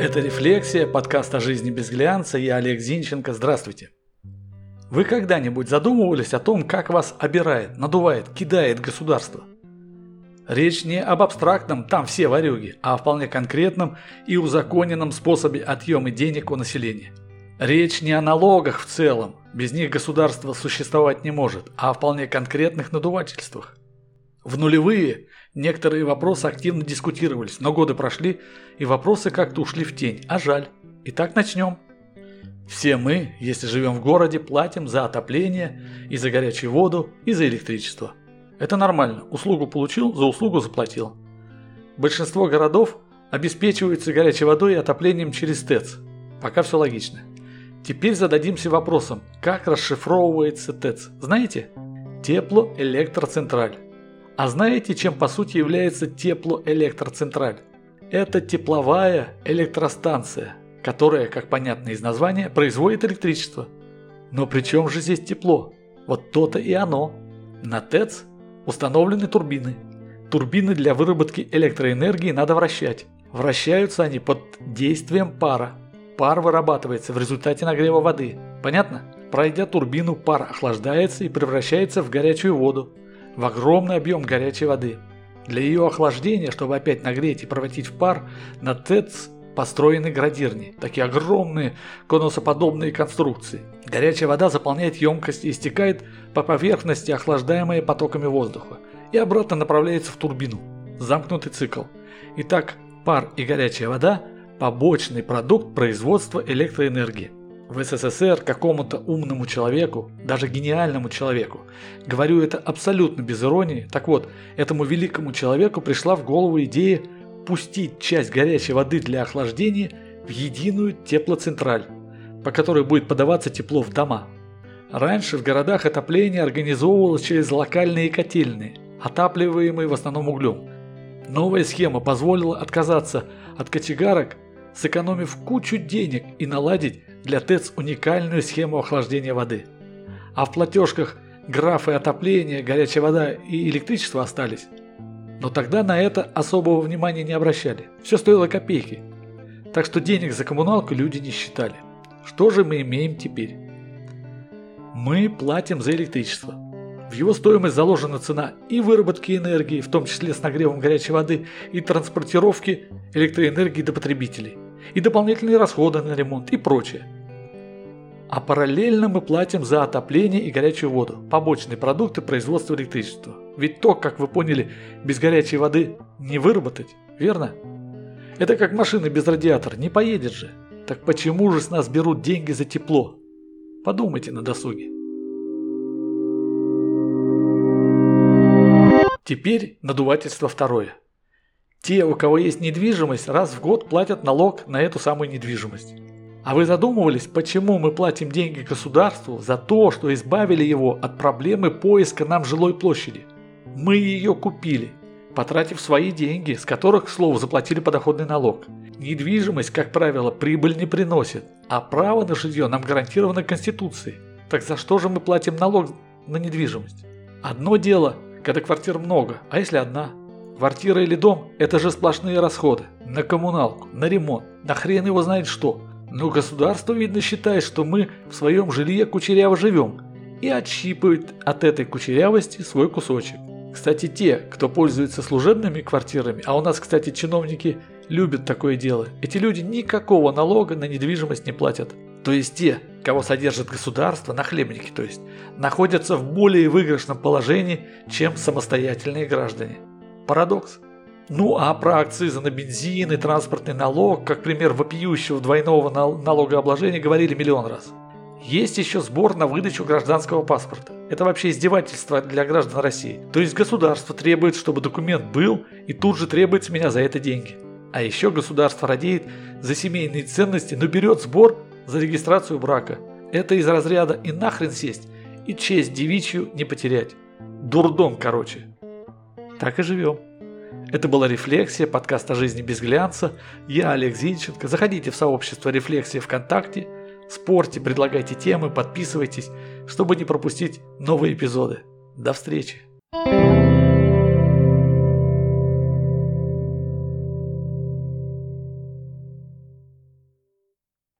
Это «Рефлексия», подкаст о жизни без глянца. Я Олег Зинченко. Здравствуйте. Вы когда-нибудь задумывались о том, как вас обирает, надувает, кидает государство? Речь не об абстрактном «там все варюги», а о вполне конкретном и узаконенном способе отъема денег у населения. Речь не о налогах в целом, без них государство существовать не может, а о вполне конкретных надувательствах. В нулевые некоторые вопросы активно дискутировались, но годы прошли, и вопросы как-то ушли в тень. А жаль. Итак, начнем. Все мы, если живем в городе, платим за отопление, и за горячую воду, и за электричество. Это нормально. Услугу получил, за услугу заплатил. Большинство городов обеспечиваются горячей водой и отоплением через ТЭЦ. Пока все логично. Теперь зададимся вопросом, как расшифровывается ТЭЦ. Знаете? Теплоэлектроцентраль. А знаете, чем по сути является теплоэлектроцентраль? Это тепловая электростанция, которая, как понятно из названия, производит электричество. Но при чем же здесь тепло? Вот то-то и оно. На ТЭЦ установлены турбины. Турбины для выработки электроэнергии надо вращать. Вращаются они под действием пара. Пар вырабатывается в результате нагрева воды. Понятно? Пройдя турбину, пар охлаждается и превращается в горячую воду в огромный объем горячей воды. Для ее охлаждения, чтобы опять нагреть и проводить в пар, на ТЭЦ построены градирни, такие огромные конусоподобные конструкции. Горячая вода заполняет емкость и стекает по поверхности, охлаждаемая потоками воздуха, и обратно направляется в турбину. Замкнутый цикл. Итак, пар и горячая вода – побочный продукт производства электроэнергии в СССР какому-то умному человеку, даже гениальному человеку. Говорю это абсолютно без иронии. Так вот, этому великому человеку пришла в голову идея пустить часть горячей воды для охлаждения в единую теплоцентраль, по которой будет подаваться тепло в дома. Раньше в городах отопление организовывалось через локальные котельные, отапливаемые в основном углем. Новая схема позволила отказаться от кочегарок, сэкономив кучу денег и наладить для ТЭЦ уникальную схему охлаждения воды. А в платежках графы отопления, горячая вода и электричество остались. Но тогда на это особого внимания не обращали. Все стоило копейки. Так что денег за коммуналку люди не считали. Что же мы имеем теперь? Мы платим за электричество. В его стоимость заложена цена и выработки энергии, в том числе с нагревом горячей воды, и транспортировки электроэнергии до потребителей, и дополнительные расходы на ремонт и прочее. А параллельно мы платим за отопление и горячую воду, побочные продукты производства электричества. Ведь то, как вы поняли, без горячей воды не выработать, верно? Это как машина без радиатора, не поедет же. Так почему же с нас берут деньги за тепло? Подумайте на досуге. Теперь надувательство второе. Те, у кого есть недвижимость, раз в год платят налог на эту самую недвижимость. А вы задумывались, почему мы платим деньги государству за то, что избавили его от проблемы поиска нам жилой площади? Мы ее купили, потратив свои деньги, с которых, к слову, заплатили подоходный налог. Недвижимость, как правило, прибыль не приносит, а право на жилье нам гарантировано Конституцией. Так за что же мы платим налог на недвижимость? Одно дело, когда квартир много, а если одна? Квартира или дом – это же сплошные расходы. На коммуналку, на ремонт, на хрен его знает что. Но государство, видно, считает, что мы в своем жилье кучеряво живем и отщипывает от этой кучерявости свой кусочек. Кстати, те, кто пользуется служебными квартирами, а у нас, кстати, чиновники любят такое дело, эти люди никакого налога на недвижимость не платят. То есть те, кого содержит государство, нахлебники, то есть, находятся в более выигрышном положении, чем самостоятельные граждане. Парадокс. Ну а про акцизы на бензин и транспортный налог, как пример вопиющего двойного налогообложения, говорили миллион раз. Есть еще сбор на выдачу гражданского паспорта. Это вообще издевательство для граждан России. То есть государство требует, чтобы документ был, и тут же требует с меня за это деньги. А еще государство радеет за семейные ценности, но берет сбор за регистрацию брака. Это из разряда и нахрен сесть, и честь девичью не потерять. Дурдом, короче. Так и живем. Это была «Рефлексия», подкаст о жизни без глянца. Я Олег Зинченко. Заходите в сообщество «Рефлексия» ВКонтакте, спорьте, предлагайте темы, подписывайтесь, чтобы не пропустить новые эпизоды. До встречи! thank you